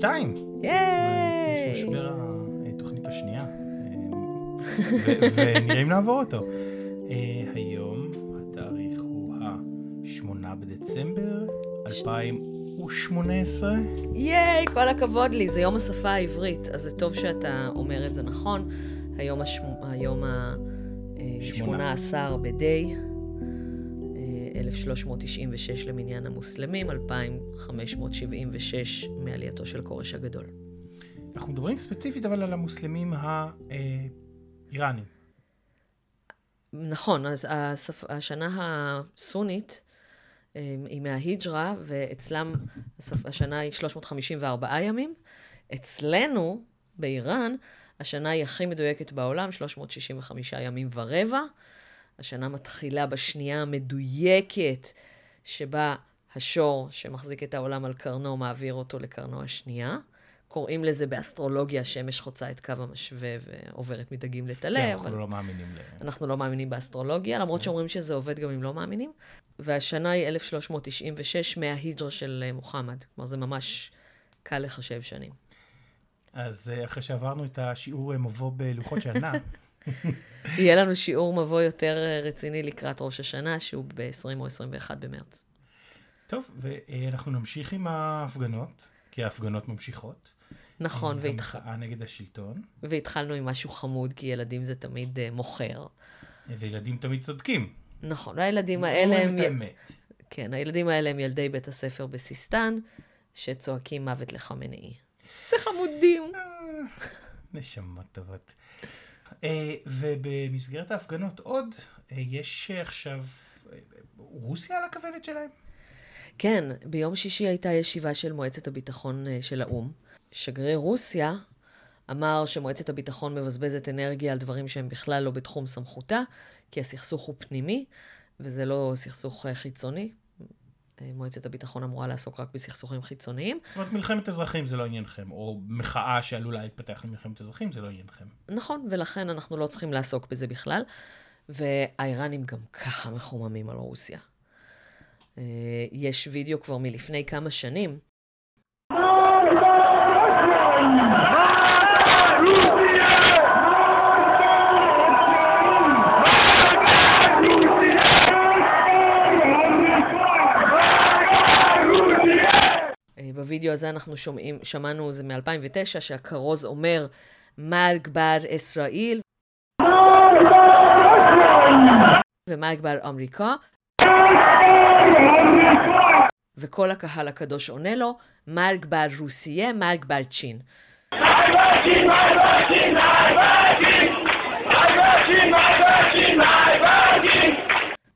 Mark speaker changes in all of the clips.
Speaker 1: 2.
Speaker 2: ייי!
Speaker 1: יש משבר התוכנית השנייה. אה, ונראה אם נעבור אותו. אה, היום התאריך הוא ה-8 בדצמבר 2018.
Speaker 2: ייי, כל הכבוד לי, זה יום השפה העברית, אז זה טוב שאתה אומר את זה נכון. היום השמו- היום ה-18 בדי, אה, 1396 למניין המוסלמים, 2576 מעלייתו של כורש הגדול.
Speaker 1: אנחנו מדברים ספציפית אבל על המוסלמים האיראנים.
Speaker 2: נכון, אז השפ... השנה הסונית אה, היא מההיג'רה, ואצלם השפ... השנה היא 354 ימים. אצלנו, באיראן, השנה היא הכי מדויקת בעולם, 365 ימים ורבע. השנה מתחילה בשנייה המדויקת, שבה השור שמחזיק את העולם על קרנו מעביר אותו לקרנו השנייה. קוראים לזה באסטרולוגיה, השמש חוצה את קו המשווה ועוברת מדגים לטלה.
Speaker 1: כן,
Speaker 2: אבל...
Speaker 1: אנחנו לא מאמינים ל...
Speaker 2: אנחנו לא מאמינים באסטרולוגיה, למרות שאומרים שזה עובד גם אם לא מאמינים. והשנה היא 1396 מההיג'רה של אה, מוחמד. כלומר, זה ממש קל לחשב שנים.
Speaker 1: אז אה, אחרי שעברנו את השיעור אה, מבוא בלוחות שנה,
Speaker 2: יהיה לנו שיעור מבוא יותר אה, רציני לקראת ראש השנה, שהוא ב-20 או 21 במרץ.
Speaker 1: טוב, ואנחנו נמשיך עם ההפגנות, כי ההפגנות ממשיכות.
Speaker 2: נכון,
Speaker 1: אה,
Speaker 2: והתח...
Speaker 1: המחאה נגד השלטון,
Speaker 2: והתחלנו עם משהו חמוד, כי ילדים זה תמיד uh, מוכר.
Speaker 1: וילדים תמיד צודקים.
Speaker 2: נכון, והילדים האלה הם...
Speaker 1: את האמת.
Speaker 2: כן, הילדים האלה הם ילדי בית הספר בסיסטן, שצועקים מוות לחמנאי. זה חמודים.
Speaker 1: נשמות טובות. אה, ובמסגרת ההפגנות עוד, אה, יש עכשיו אה, רוסיה על הכוונת שלהם?
Speaker 2: כן, ביום שישי הייתה ישיבה של מועצת הביטחון של האו"ם. שגריר רוסיה אמר שמועצת הביטחון מבזבזת אנרגיה על דברים שהם בכלל לא בתחום סמכותה, כי הסכסוך הוא פנימי, וזה לא סכסוך חיצוני. אה, מועצת הביטחון אמורה לעסוק רק בסכסוכים חיצוניים.
Speaker 1: זאת אומרת, מלחמת אזרחים זה לא עניינכם, או מחאה שעלולה להתפתח למלחמת אזרחים זה לא עניינכם.
Speaker 2: נכון, ולכן אנחנו לא צריכים לעסוק בזה בכלל. והאיראנים גם ככה מחוממים על רוסיה. אה, יש וידאו כבר מלפני כמה שנים, בווידאו הזה אנחנו שומעים, שמענו, זה מ-2009, שהכרוז אומר, מרג בר ישראל, ומרג בר אמריקה, וכל הקהל הקדוש עונה לו, מרג בר רוסיה, מרג בר צ'ין.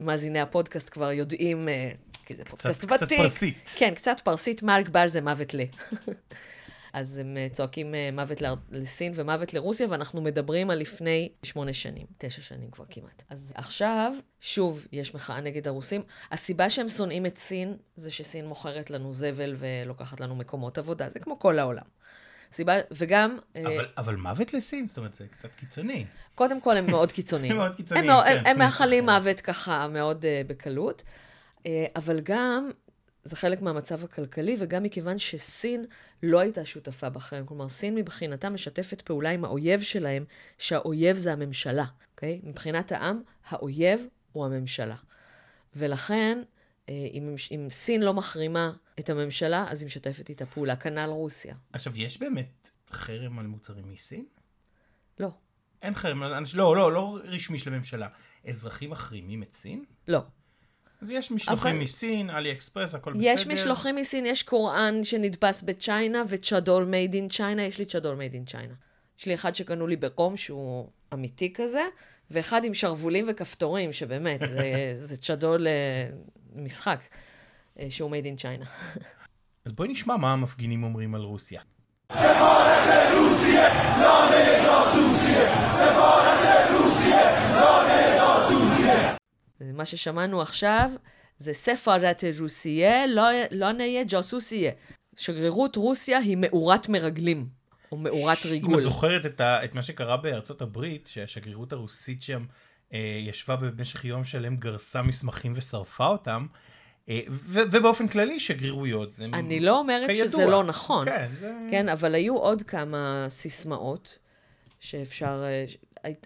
Speaker 2: מאזיני הפודקאסט כבר יודעים, אה, כי זה פודקאסט
Speaker 1: קצת
Speaker 2: ותיק.
Speaker 1: פרסית.
Speaker 2: כן, קצת פרסית, מרק בר זה מוות ל. אז הם אה, צועקים אה, מוות לסין ומוות לרוסיה, ואנחנו מדברים על לפני שמונה שנים, תשע שנים כבר כמעט. אז עכשיו, שוב, יש מחאה נגד הרוסים. הסיבה שהם שונאים את סין, זה שסין מוכרת לנו זבל ולוקחת לנו מקומות עבודה, זה כמו כל העולם. סיבה, וגם, אה,
Speaker 1: אבל, אבל מוות לסין, זאת אומרת, זה קצת קיצוני.
Speaker 2: קודם כל הם מאוד קיצוניים.
Speaker 1: הם מאוד קיצוניים,
Speaker 2: הם, מאוד-
Speaker 1: כן.
Speaker 2: הם, הם מאחלים מוות ככה מאוד uh, בקלות, uh, אבל גם, זה חלק מהמצב הכלכלי, וגם מכיוון שסין לא הייתה שותפה בחרם. כלומר, סין מבחינתה משתפת פעולה עם האויב שלהם, שהאויב זה הממשלה, אוקיי? מבחינת העם, האויב הוא הממשלה. ולכן, אה, אם, אם סין לא מחרימה את הממשלה, אז היא משתפת איתה פעולה, כנ"ל רוסיה.
Speaker 1: עכשיו, יש באמת חרם על מוצרים מסין?
Speaker 2: לא,
Speaker 1: אין חרם, לא, לא, לא רשמי של הממשלה. אזרחים מחרימים את סין?
Speaker 2: לא.
Speaker 1: אז יש משלוחים
Speaker 2: אבל-
Speaker 1: מסין, אלי אקספרס, הכל בסדר.
Speaker 2: יש משלוחים מסין, יש קוראן שנדפס ב China וצ'אדור made in China, יש לי צ'אדור made in China. יש לי אחד שקנו לי בקום שהוא אמיתי כזה, ואחד עם שרוולים וכפתורים, שבאמת, זה, זה צ'אדור למשחק, אה, שהוא made in China.
Speaker 1: אז בואי נשמע מה המפגינים אומרים על רוסיה.
Speaker 2: מה ששמענו עכשיו זה ספרת רוסיה, לא, לא נהיה ג'וסוסיה. שגרירות רוסיה היא מאורת מרגלים, או מאורת
Speaker 1: אם
Speaker 2: ריגול.
Speaker 1: את זוכרת את, ה, את מה שקרה בארצות הברית, שהשגרירות הרוסית שם אה, ישבה במשך יום שלם, גרסה מסמכים ושרפה אותם, אה, ו, ובאופן כללי שגרירויות זה...
Speaker 2: אני לא אומרת
Speaker 1: כידוע.
Speaker 2: שזה לא נכון.
Speaker 1: כן, זה...
Speaker 2: כן, אבל היו עוד כמה סיסמאות שאפשר... אה, ש-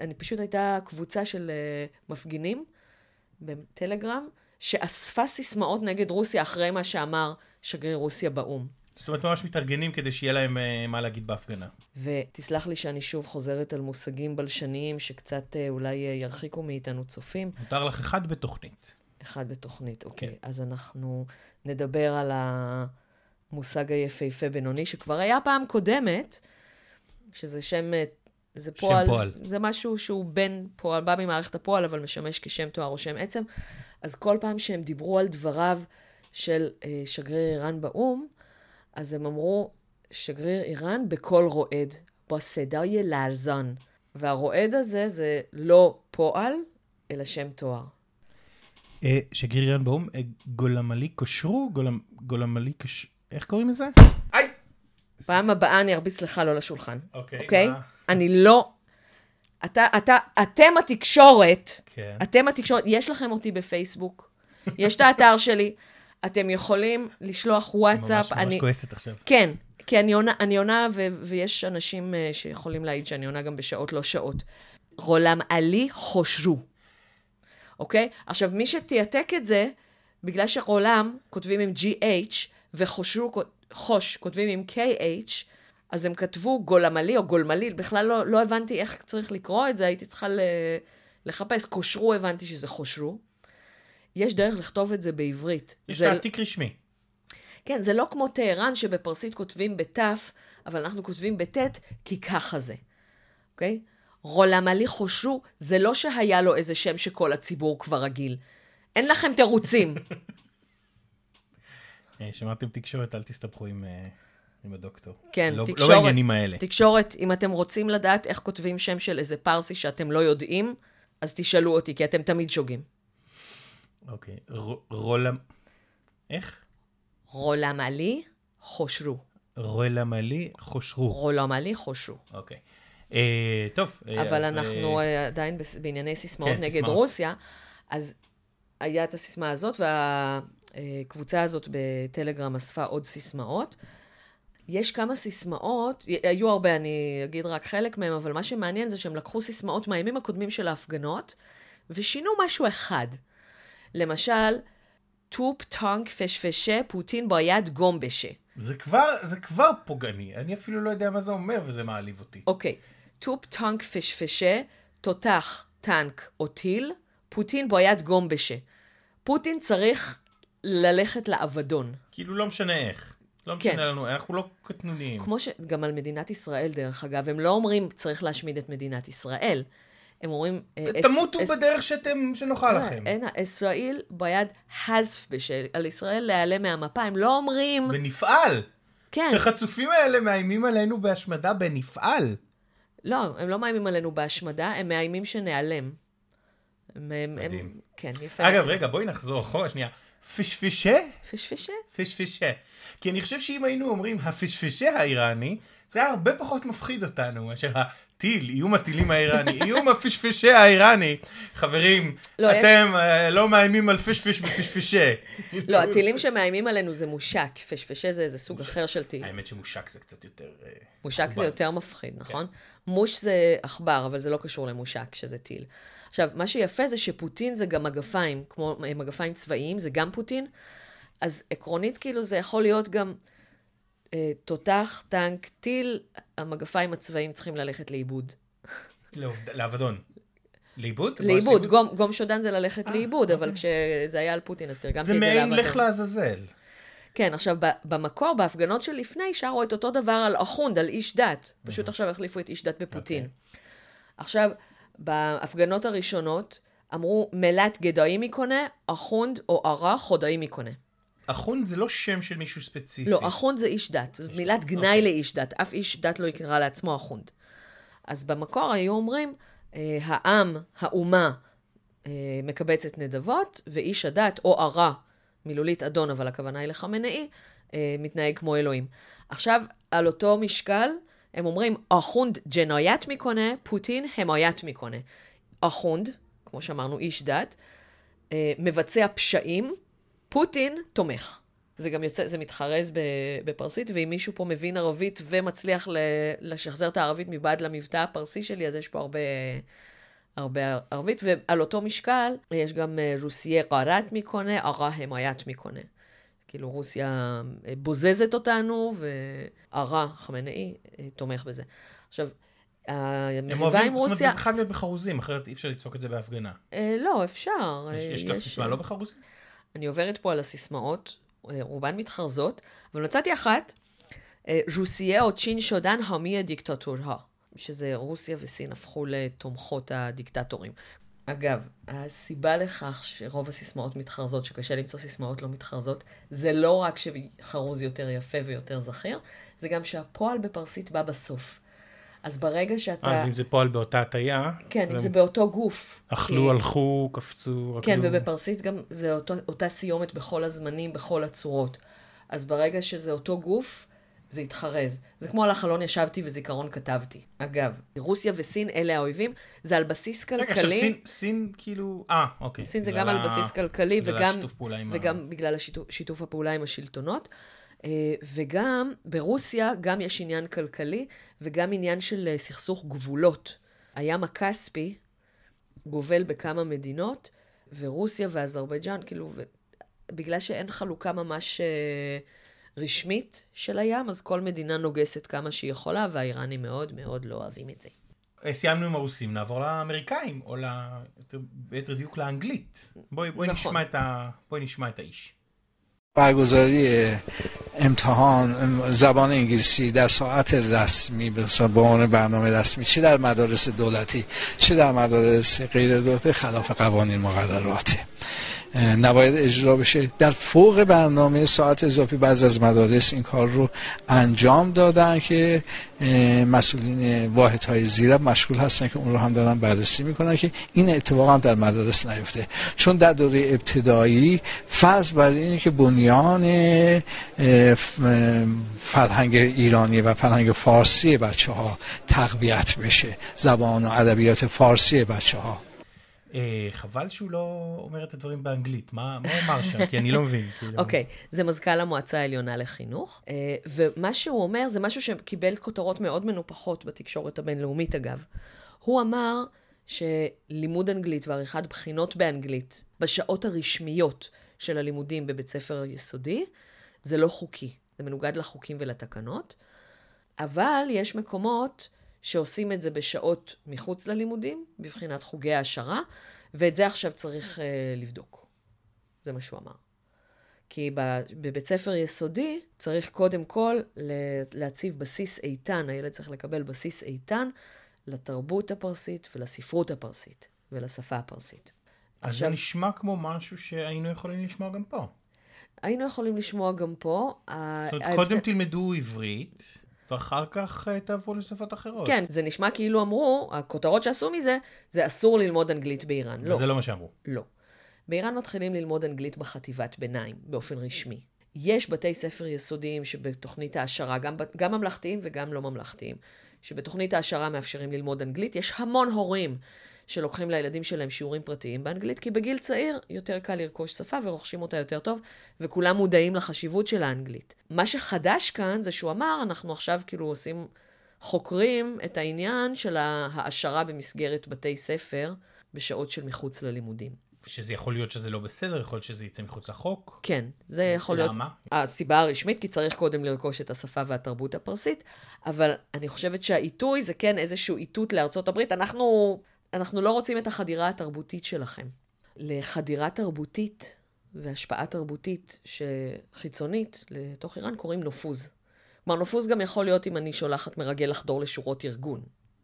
Speaker 2: אני פשוט הייתה קבוצה של אה, מפגינים בטלגרם, שאספה סיסמאות נגד רוסיה אחרי מה שאמר שגריר רוסיה באו"ם.
Speaker 1: זאת אומרת, ממש מתארגנים כדי שיהיה להם אה, מה להגיד בהפגנה.
Speaker 2: ותסלח לי שאני שוב חוזרת על מושגים בלשניים שקצת אה, אולי אה, ירחיקו מאיתנו צופים.
Speaker 1: מותר לך אחד בתוכנית.
Speaker 2: אחד בתוכנית, אוקיי.
Speaker 1: כן.
Speaker 2: אז אנחנו נדבר על המושג היפהפה בינוני, שכבר היה פעם קודמת, שזה שם, זה
Speaker 1: שם
Speaker 2: פועל,
Speaker 1: פועל.
Speaker 2: זה משהו שהוא בין פועל, בא ממערכת הפועל, אבל משמש כשם תואר או שם עצם. אז כל פעם שהם דיברו על דבריו של אה, שגריר איראן באו"ם, אז הם אמרו, שגריר איראן בקול רועד, בסדאי לאזן. והרועד הזה זה לא פועל, אלא שם תואר.
Speaker 1: אה, שגריר איראן באו"ם, אה, גולמלי קושרו? גולמ- גולמלי קש... איך קוראים לזה? היי!
Speaker 2: פעם הבאה אני ארביץ לך לא לשולחן,
Speaker 1: אוקיי.
Speaker 2: אוקיי?
Speaker 1: מה?
Speaker 2: אני לא... אתה, אתה, אתם התקשורת,
Speaker 1: כן.
Speaker 2: אתם התקשורת, יש לכם אותי בפייסבוק, יש את האתר שלי, אתם יכולים לשלוח וואטסאפ,
Speaker 1: ממש
Speaker 2: אני...
Speaker 1: ממש כועסת עכשיו.
Speaker 2: כן, כי אני עונה, אני עונה ו- ויש אנשים uh, שיכולים להעיד שאני עונה גם בשעות לא שעות. רולם עלי חושרו, אוקיי? עכשיו, מי שתיעתק את זה, בגלל שרולם כותבים עם GH וחושרו, חוש כותבים עם KH, אז הם כתבו גולמלי או גולמלי, בכלל לא, לא הבנתי איך צריך לקרוא את זה, הייתי צריכה לחפש. קושרו הבנתי שזה חושרו. יש דרך לכתוב את זה בעברית.
Speaker 1: יש
Speaker 2: זה-
Speaker 1: לה תיק רשמי.
Speaker 2: כן, זה לא כמו טהרן שבפרסית כותבים בתף, אבל אנחנו כותבים בטית, כי ככה זה, אוקיי? רולמלי חושו, זה לא שהיה לו איזה שם שכל הציבור כבר רגיל. אין לכם תירוצים.
Speaker 1: אה, שמעתם תקשורת, אל תסתבכו עם, עם הדוקטור.
Speaker 2: כן,
Speaker 1: לא,
Speaker 2: תקשורת.
Speaker 1: לא בעניינים האלה.
Speaker 2: תקשורת, אם אתם רוצים לדעת איך כותבים שם של איזה פרסי שאתם לא יודעים, אז תשאלו אותי, כי אתם תמיד שוגים.
Speaker 1: אוקיי. ר- רולם... איך?
Speaker 2: רולמלי חושרו.
Speaker 1: רולמלי חושרו.
Speaker 2: רולמלי חושרו.
Speaker 1: אוקיי. אה, טוב. אה,
Speaker 2: אבל
Speaker 1: אז,
Speaker 2: אנחנו
Speaker 1: אה,
Speaker 2: אה, עדיין בענייני סיסמאות
Speaker 1: כן,
Speaker 2: נגד
Speaker 1: סיסמאות.
Speaker 2: רוסיה, אז היה את הסיסמה הזאת, והקבוצה הזאת בטלגרם אספה עוד סיסמאות. יש כמה סיסמאות, היו הרבה, אני אגיד רק חלק מהם, אבל מה שמעניין זה שהם לקחו סיסמאות מהימים הקודמים של ההפגנות, ושינו משהו אחד. למשל, توپ تانک فشفشه پوتین باید گم بشه.
Speaker 1: זה כבר, זה כבר פוגעני. אני אפילו לא יודע מה זה אומר, וזה מעליב אותי.
Speaker 2: אוקיי, توپ تانک فشفشه, תותח, טנק או טיל, پوتین باید گم بشه. פוטין צריך ללכת לאבדון.
Speaker 1: כאילו, לא משנה איך. לא
Speaker 2: כן.
Speaker 1: משנה לנו, אנחנו לא קטנוניים.
Speaker 2: כמו שגם על מדינת ישראל, דרך אגב, הם לא אומרים צריך להשמיד את מדינת ישראל. הם אומרים... אה,
Speaker 1: תמותו
Speaker 2: אס-
Speaker 1: בדרך שאתם, שנוחה
Speaker 2: לא,
Speaker 1: לכם.
Speaker 2: אין, اسرائیل باید حذف بشه, על ישראל להיעלם מהמפה. הם לא אומרים...
Speaker 1: ונפעל.
Speaker 2: כן,
Speaker 1: החצופים האלה מאיימים עלינו בהשמדה בנפעל.
Speaker 2: לא, הם לא מאיימים עלינו בהשמדה, הם מאיימים שנעלם. הם, הם. הם, כן, יפה.
Speaker 1: אגב, רגע, בואי נחזור אחורה שנייה. פשפשה?
Speaker 2: פשפשה?
Speaker 1: פשפשה. כי אני חושב שאם היינו אומרים הפשפשה האיראני, זה היה הרבה פחות מפחיד אותנו מאשר הטיל, איום הטילים האיראני, איום הפשפשה האיראני. חברים,
Speaker 2: לא, יש-
Speaker 1: אתם אה, לא מאיימים על פשפש בפשפשה.
Speaker 2: לא, הטילים שמאיימים עלינו זה מושק. פשפשה זה איזה סוג אחר של טיל.
Speaker 1: האמת שמושק זה קצת יותר... אה,
Speaker 2: מושק זה. יותר מפחיד, נכון? מוש זה עכבר, אבל זה לא קשור למושק, שזה טיל. עכשיו, מה שיפה זה שפוטין זה גם מגפיים, כמו אה, מגפיים צבאיים, זה גם פוטין. אז עקרונית, כאילו, זה יכול להיות גם אה, תותח, טנק, טיל, המגפיים הצבאיים צריכים ללכת לאיבוד.
Speaker 1: לעובד- לאבדון. לאיבוד?
Speaker 2: לאיבוד, גום, גום שודן זה ללכת לאיבוד, אבל כשזה היה על פוטין, אז תרגמתי
Speaker 1: זה
Speaker 2: את זה
Speaker 1: מעין
Speaker 2: לאבדון.
Speaker 1: לך לעזאזל.
Speaker 2: כן, עכשיו, במקור, בהפגנות שלפני, שרו את אותו דבר על אחונד, על איש דת. פשוט עכשיו החליפו את איש דת בפוטין.
Speaker 1: אוקיי.
Speaker 2: עכשיו, בהפגנות הראשונות, אמרו מלת גדעים מקונה, אחונד או ערה חודאים מקונה.
Speaker 1: אחונד זה לא שם של מישהו ספציפי.
Speaker 2: לא, אחונד זה איש דת. זו מילת גנאי
Speaker 1: אוקיי.
Speaker 2: לאיש דת. אף איש דת לא יקרא לעצמו אחונד. אז במקור היו אומרים, אה, העם, האומה, אה, מקבצת נדבות, ואיש הדת, או ערה, מילולית אדון, אבל הכוונה היא לחמנאי, אה, מתנהג כמו אלוהים. עכשיו, על אותו משקל, הם אומרים, אחונד ג'נויית מקונה, פוטין המוית מקונה. אחונד, כמו שאמרנו, איש דת, אה, מבצע פשעים, פוטין תומך. זה גם יוצא, זה מתחרז בפרסית, ואם מישהו פה מבין ערבית ומצליח לשחזר את הערבית מבעד למבטא הפרסי שלי, אז יש פה הרבה, הרבה ערבית. ועל אותו משקל, יש גם אה, רוסיה קארת מקונה, ערה המוית מקונה. כאילו רוסיה אה, בוזזת אותנו, וערה חמינאי אה, תומך בזה. עכשיו,
Speaker 1: המריבה עם רוסיה... זאת אומרת, זה חייב להיות בחרוזים, אחרת אי אפשר לצעוק את זה בהפגנה.
Speaker 2: לא, אפשר.
Speaker 1: יש לך סיסמה לא בחרוזים?
Speaker 2: אני עוברת פה על הסיסמאות. רובן מתחרזות, אבל מצאתי אחת, רוסיה או צ'ין שודן המי הדיקטטורה, שזה רוסיה וסין הפכו לתומכות הדיקטטורים. אגב, הסיבה לכך שרוב הסיסמאות מתחרזות, שקשה למצוא סיסמאות לא מתחרזות, זה לא רק שחרוז יותר יפה ויותר זכיר, זה גם שהפועל בפרסית בא בסוף. אז ברגע שאתה...
Speaker 1: אז אם זה פועל באותה הטייה...
Speaker 2: כן, אם זה באותו גוף.
Speaker 1: אכלו, כי... הלכו, קפצו,
Speaker 2: רקדו. כן, ובפרסית גם זה אותו, אותה סיומת בכל הזמנים, בכל הצורות. אז ברגע שזה אותו גוף, זה יתחרז. זה כמו על החלון ישבתי וזיכרון כתבתי. אגב, רוסיה וסין אלה האויבים, זה על בסיס כלכלי. רגע,
Speaker 1: עכשיו סין, סין כאילו, אה, אוקיי.
Speaker 2: סין זה גם על בסיס כלכלי, וגם, וגם ה... בגלל השיתוף, שיתוף הפעולה עם השלטונות. אה, וגם ברוסיה גם יש עניין כלכלי וגם עניין של אה, סכסוך גבולות. הים הכספי גובל בכמה מדינות, ורוסיה ואזרבייג'אן, כאילו, ו... בגלל שאין חלוקה ממש אה, רשמית של הים, אז כל מדינה נוגסת כמה שהיא יכולה, והאיראנים מאוד מאוד לא אוהבים את זה.
Speaker 1: סיימנו עם הרוסים, נעבור לאמריקאים, או ליתר דיוק לאנגלית. בואי, בואי, נכון. נשמע ה... בואי נשמע את האיש.
Speaker 3: برگزاری امتحان زبان انگلیسی در ساعت رسمی به عنوان برنامه رسمی چه در مدارس دولتی چه در مدارس غیر دولتی خلاف قوانین مقرراته نباید اجرا بشه. در فوق برنامه ساعت اضافی بعض از مدارس این کار رو انجام دادن که مسئولین واحد های زیر مشغول هستن که اون رو هم دارن بررسی می‌کنن که این اتفاق هم در مدارس نیفته. چون در دوره ابتدایی فرض بر اینه که بنیان فرهنگ ایرانی و فرهنگ فارسی بچه ها تقویت بشه زبان و ادبیات فارسی بچه ها
Speaker 1: חבל שהוא לא אומר את הדברים באנגלית. מה, הוא אמר שם? כי אני לא מבין.
Speaker 2: כאילו. אוקיי, זה מזכ"ל המועצה העליונה לחינוך, אה, ומה שהוא אומר זה משהו שקיבל כותרות מאוד מנופחות בתקשורת הבינלאומית, אגב. הוא אמר שלימוד אנגלית ועריכת בחינות באנגלית בשעות הרשמיות של הלימודים בבית ספר יסודי, זה לא חוקי. זה מנוגד לחוקים ולתקנות, אבל יש מקומות שעושים את זה בשעות מחוץ ללימודים, בבחינת חוגי העשרה, ואת זה עכשיו צריך uh, לבדוק. זה מה שהוא אמר. כי בבית ספר יסודי צריך קודם כל להציב בסיס איתן, הילד צריך לקבל בסיס איתן לתרבות הפרסית ולספרות הפרסית ולשפה הפרסית.
Speaker 1: אז עכשיו, זה נשמע כמו משהו שהיינו יכולים לשמוע גם פה.
Speaker 2: היינו יכולים לשמוע גם פה.
Speaker 1: זאת אומרת, קודם תלמדו עברית. ואחר כך אה, תעברו לשפות אחרות.
Speaker 2: כן, זה נשמע כאילו אמרו, הכותרות שעשו מזה, זה אסור ללמוד אנגלית באיראן.
Speaker 1: לא. וזה לא מה שאמרו.
Speaker 2: לא. באיראן מתחילים ללמוד אנגלית בחטיבת ביניים, באופן רשמי. יש בתי ספר יסודיים שבתוכנית העשרה, גם, גם ממלכתיים וגם לא ממלכתיים, שבתוכנית העשרה מאפשרים ללמוד אנגלית. יש המון הורים שלוקחים לילדים שלהם שיעורים פרטיים באנגלית, כי בגיל צעיר יותר קל לרכוש שפה ורוכשים אותה יותר טוב, וכולם מודעים לחשיבות של האנגלית. מה שחדש כאן זה שהוא אמר, אנחנו עכשיו כאילו עושים, חוקרים את העניין של ההעשרה במסגרת בתי ספר בשעות של מחוץ ללימודים.
Speaker 1: שזה יכול להיות שזה לא בסדר, יכול להיות שזה יצא מחוץ לחוק.
Speaker 2: כן, זה יכול להיות...
Speaker 1: למה?
Speaker 2: הסיבה הרשמית, כי צריך קודם לרכוש את השפה והתרבות הפרסית, אבל אני חושבת שהעיתוי זה כן איזשהו איתות לארצות הברית. אנחנו אנחנו לא רוצים את החדירה התרבותית שלכם. לחדירה תרבותית והשפעה תרבותית חיצונית לתוך איראן קוראים נופוז. כלומר, נופוז גם יכול להיות אם אני שולחת מרגל לחדור לשורות ארגון.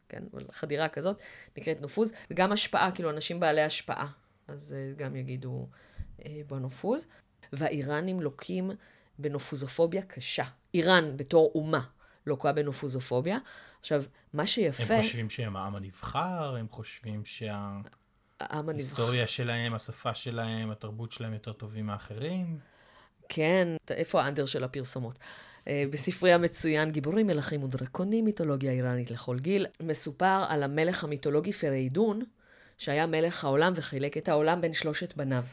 Speaker 2: כן, חדירה כזאת נקראת נופוז, וגם השפעה, כאילו אנשים בעלי השפעה, אז uh, גם יגידו uh, בנופוז. והאיראנים לוקים בנופוזופוביה קשה. איראן בתור אומה לוקה בנופוזופוביה. עכשיו, מה שיפה...
Speaker 1: הם חושבים שהם העם הנבחר, הם חושבים שההיסטוריה שלהם, השפה שלהם, התרבות שלהם יותר טובים מאחרים.
Speaker 2: כן, איפה האנדר של הפרסומות? אה, בספרי המצוין, גיבורים, מלכים ודרקונים, מיתולוגיה איראנית לכל גיל, מסופר על המלך המיתולוגי פריידון, שהיה מלך העולם וחילק את העולם בין שלושת בניו.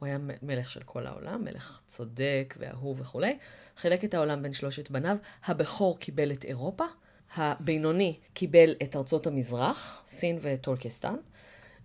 Speaker 2: הוא היה מלך של כל העולם, מלך צודק ואהוב וכולי. חילק את העולם בין שלושת בניו. הבכור קיבל את אירופה, הבינוני קיבל את ארצות המזרח, סין וטורקסטן,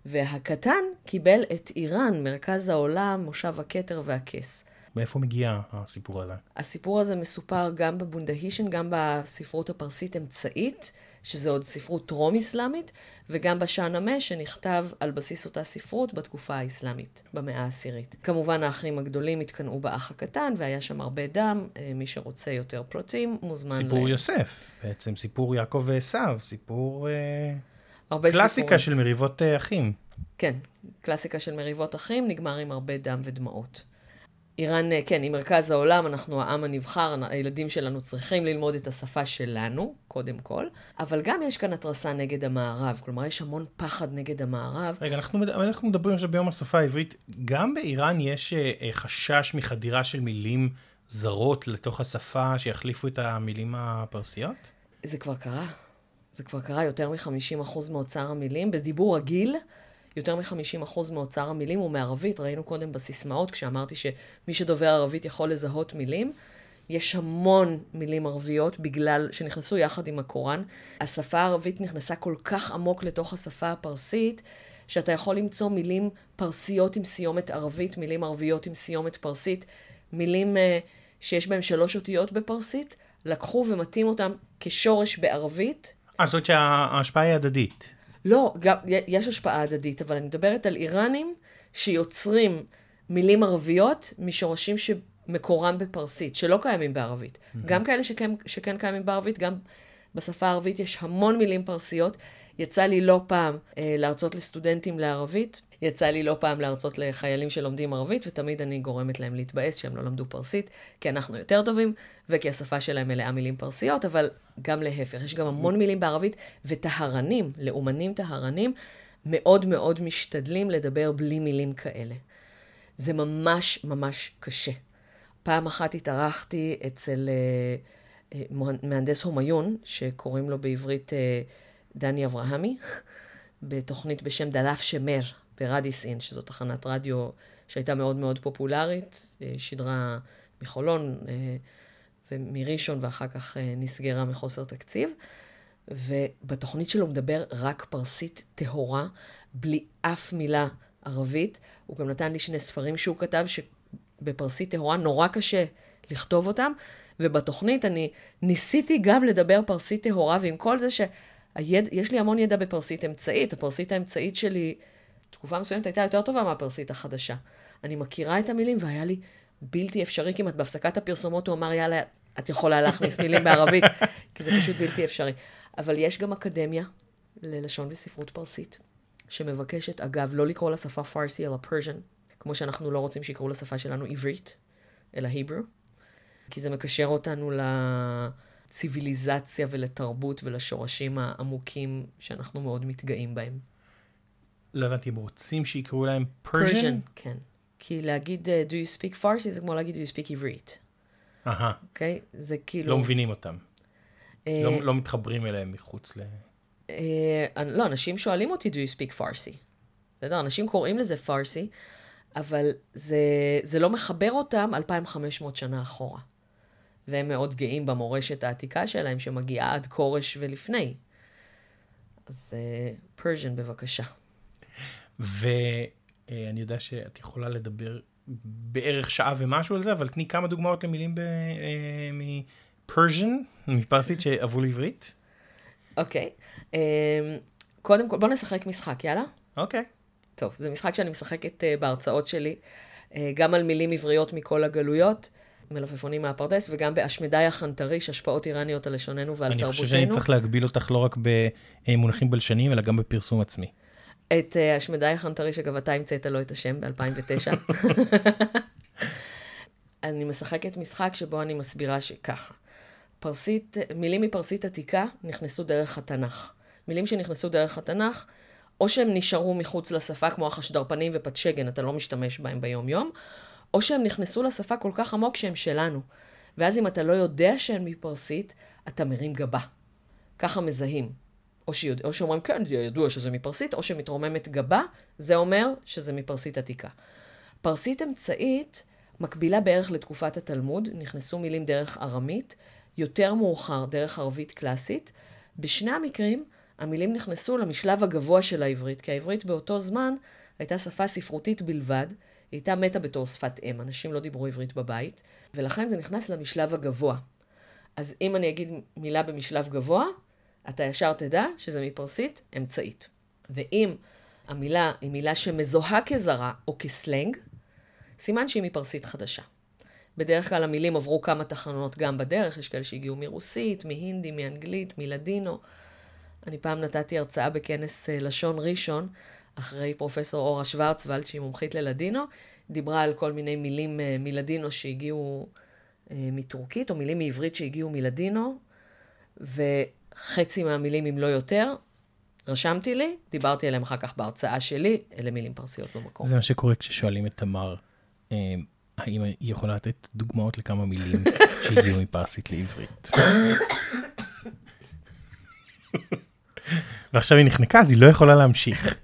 Speaker 2: והקטן קיבל את איראן, מרכז העולם, מושב הכתר והכס.
Speaker 1: מאיפה מגיע הסיפור הזה?
Speaker 2: הסיפור הזה מסופר גם בבונדהישן, גם בספרות הפרסית אמצעית, שזה עוד ספרות טרום-אסלאמית, וגם בשאנמה, שנכתב על בסיס אותה ספרות בתקופה האסלאמית, במאה העשירית. כמובן, האחים הגדולים התקנאו באח הקטן, והיה שם הרבה דם. אה, מי שרוצה יותר פרטים, מוזמן
Speaker 1: סיפור ל... יוסף, בעצם סיפור יעקב ועשו, סיפור... אה,
Speaker 2: הרבה
Speaker 1: קלאסיקה סיפורים. של מריבות אה, אחים.
Speaker 2: כן, קלאסיקה של מריבות אחים, נגמר עם הרבה דם ודמעות. איראן, אה, כן, היא מרכז העולם, אנחנו העם הנבחר, הילדים שלנו צריכים ללמוד את השפה שלנו, קודם כל, אבל גם יש כאן התרסה נגד המערב, כלומר, יש המון פחד נגד המערב.
Speaker 1: רגע, אנחנו, אנחנו מדברים עכשיו ביום השפה העברית, גם באיראן יש אה, אה, חשש מחדירה של מילים זרות לתוך השפה שיחליפו את המילים הפרסיות?
Speaker 2: זה כבר קרה. זה כבר קרה יותר מ-50% מאוצר המילים. בדיבור רגיל, יותר מ-50% מאוצר המילים הוא מערבית. ראינו קודם בסיסמאות, כשאמרתי שמי שדובר ערבית יכול לזהות מילים. יש המון מילים ערביות בגלל שנכנסו יחד עם הקוראן. השפה הערבית נכנסה כל כך עמוק לתוך השפה הפרסית, שאתה יכול למצוא מילים פרסיות עם סיומת ערבית, מילים ערביות עם סיומת פרסית, מילים uh, שיש בהן שלוש אותיות בפרסית, לקחו ומטים אותם כשורש בערבית.
Speaker 1: אה, זאת שההשפעה היא הדדית.
Speaker 2: לא, גם, יש השפעה הדדית, אבל אני מדברת על איראנים שיוצרים מילים ערביות משורשים שמקורם בפרסית, שלא קיימים בערבית. Mm-hmm. גם כאלה שכן, שכן קיימים בערבית, גם בשפה הערבית יש המון מילים פרסיות. יצא לי לא פעם אה, להרצות לסטודנטים לערבית, יצא לי לא פעם להרצות לחיילים שלומדים ערבית, ותמיד אני גורמת להם להתבאס שהם לא למדו פרסית, כי אנחנו יותר טובים, וכי השפה שלהם מלאה מילים פרסיות, אבל גם להפך. יש גם המון מילים בערבית, וטהרנים, לאומנים טהרנים, מאוד מאוד משתדלים לדבר בלי מילים כאלה. זה ממש ממש קשה. פעם אחת התארחתי אצל אה, אה, מהנדס הומיון, שקוראים לו בעברית אה, דני אברהמי, בתוכנית בשם דלף שמר, ברדיסין, שזו תחנת רדיו שהייתה מאוד מאוד פופולרית, אה, שידרה מחולון אה, ומראשון, ואחר כך אה, נסגרה מחוסר תקציב. ובתוכנית שלו הוא מדבר רק פרסית טהורה, בלי אף מילה ערבית. הוא גם נתן לי שני ספרים שהוא כתב, שבפרסית טהורה נורא קשה לכתוב אותם, ובתוכנית אני ניסיתי גם לדבר פרסית טהורה, ועם כל זה שיש לי המון ידע בפרסית אמצעית, הפרסית האמצעית שלי תקופה מסוימת הייתה יותר טובה מהפרסית החדשה. אני מכירה את המילים והיה לי בלתי אפשרי כמעט. בהפסקת הפרסומות הוא אמר, יאללה, את יכולה להכניס מילים בערבית, כי זה פשוט בלתי אפשרי. אבל יש גם אקדמיה ללשון וספרות פרסית, שמבקשת, אגב, לא לקרוא לשפה פרסי, אלא פרז'ן, כמו שאנחנו לא רוצים שיקראו לשפה שלנו עברית, אלא היברו, כי זה מקשר אותנו לציוויליזציה ולתרבות ולשורשים העמוקים שאנחנו מאוד מתגאים בהם.
Speaker 1: לא הבנתי, הם רוצים שיקראו להם פרז'ן?
Speaker 2: כן. כי להגיד uh, do you speak פרסי זה כמו להגיד do you speak עברית.
Speaker 1: אהה.
Speaker 2: אוקיי? זה כאילו...
Speaker 1: לא מבינים אותם. Uh, לא, לא מתחברים אליהם מחוץ ל...
Speaker 2: Uh, לא, אנשים שואלים אותי do you speak פרסי. בסדר? אנשים קוראים לזה פרסי, אבל זה, זה לא מחבר אותם 2,500 שנה אחורה. והם מאוד גאים במורשת העתיקה שלהם, שמגיעה עד כורש ולפני. אז פרז'ן, uh, בבקשה.
Speaker 1: ואני יודע שאת יכולה לדבר בערך שעה ומשהו על זה, אבל תני כמה דוגמאות למילים מפרז'ן, מפרסית שעברו לעברית.
Speaker 2: אוקיי. אמ, קודם כל, בוא נשחק משחק, יאללה?
Speaker 1: אוקיי.
Speaker 2: טוב, זה משחק שאני משחקת אה, בהרצאות שלי, אה, גם על מילים עבריות מכל הגלויות. מלפפונים מהפרדס, וגם באשמדי החנטריש, השפעות איראניות על לשוננו ועל תרבותנו.
Speaker 1: אני חושב שאני צריך להגביל אותך לא רק במונחים בלשניים, אלא גם בפרסום עצמי.
Speaker 2: את uh, השמדי החנטריש, אגב, אתה המצאת לו את השם ב-2009. אני משחקת משחק שבו אני מסבירה שככה. פרסית, מילים מפרסית עתיקה נכנסו דרך התנ"ך. מילים שנכנסו דרך התנ"ך, או שהם נשארו מחוץ לשפה, כמו החשדרפנים ופתשגן, אתה לא משתמש בהם ביום-יום, או שהם נכנסו לשפה כל כך עמוק שהם שלנו. ואז אם אתה לא יודע שהן מפרסית, אתה מרים גבה. ככה מזהים. או, שיוד... או שאומרים, כן, ידוע שזה מפרסית, או שמתרוממת גבה, זה אומר שזה מפרסית עתיקה. פרסית אמצעית מקבילה בערך לתקופת התלמוד, נכנסו מילים דרך ארמית, יותר מאוחר דרך ערבית קלאסית. בשני המקרים, המילים נכנסו למשלב הגבוה של העברית, כי העברית באותו זמן הייתה שפה ספרותית בלבד, היא הייתה מתה בתור שפת אם, אנשים לא דיברו עברית בבית, ולכן זה נכנס למשלב הגבוה. אז אם אני אגיד מילה במשלב גבוה, אתה ישר תדע שזה מפרסית אמצעית. ואם המילה היא מילה שמזוהה כזרה או כסלנג, סימן שהיא מפרסית חדשה. בדרך כלל המילים עברו כמה תחנות גם בדרך, יש כאלה שהגיעו מרוסית, מהינדי, מאנגלית, מלדינו. אני פעם נתתי הרצאה בכנס אה, לשון ראשון, אחרי פרופסור אורה שוורצוולד, שהיא מומחית ללדינו, דיברה על כל מיני מילים אה, מלדינו שהגיעו אה, מטורקית, או מילים מעברית שהגיעו מלדינו, וחצי מהמילים, אם לא יותר, רשמתי לי, דיברתי עליהם אחר כך בהרצאה שלי, אלה מילים פרסיות במקום.
Speaker 1: זה מה שקורה כששואלים את תמר, האם היא יכולה לתת דוגמאות לכמה מילים שהגיעו מפרסית לעברית. ועכשיו היא נחנקה, אז היא לא יכולה להמשיך.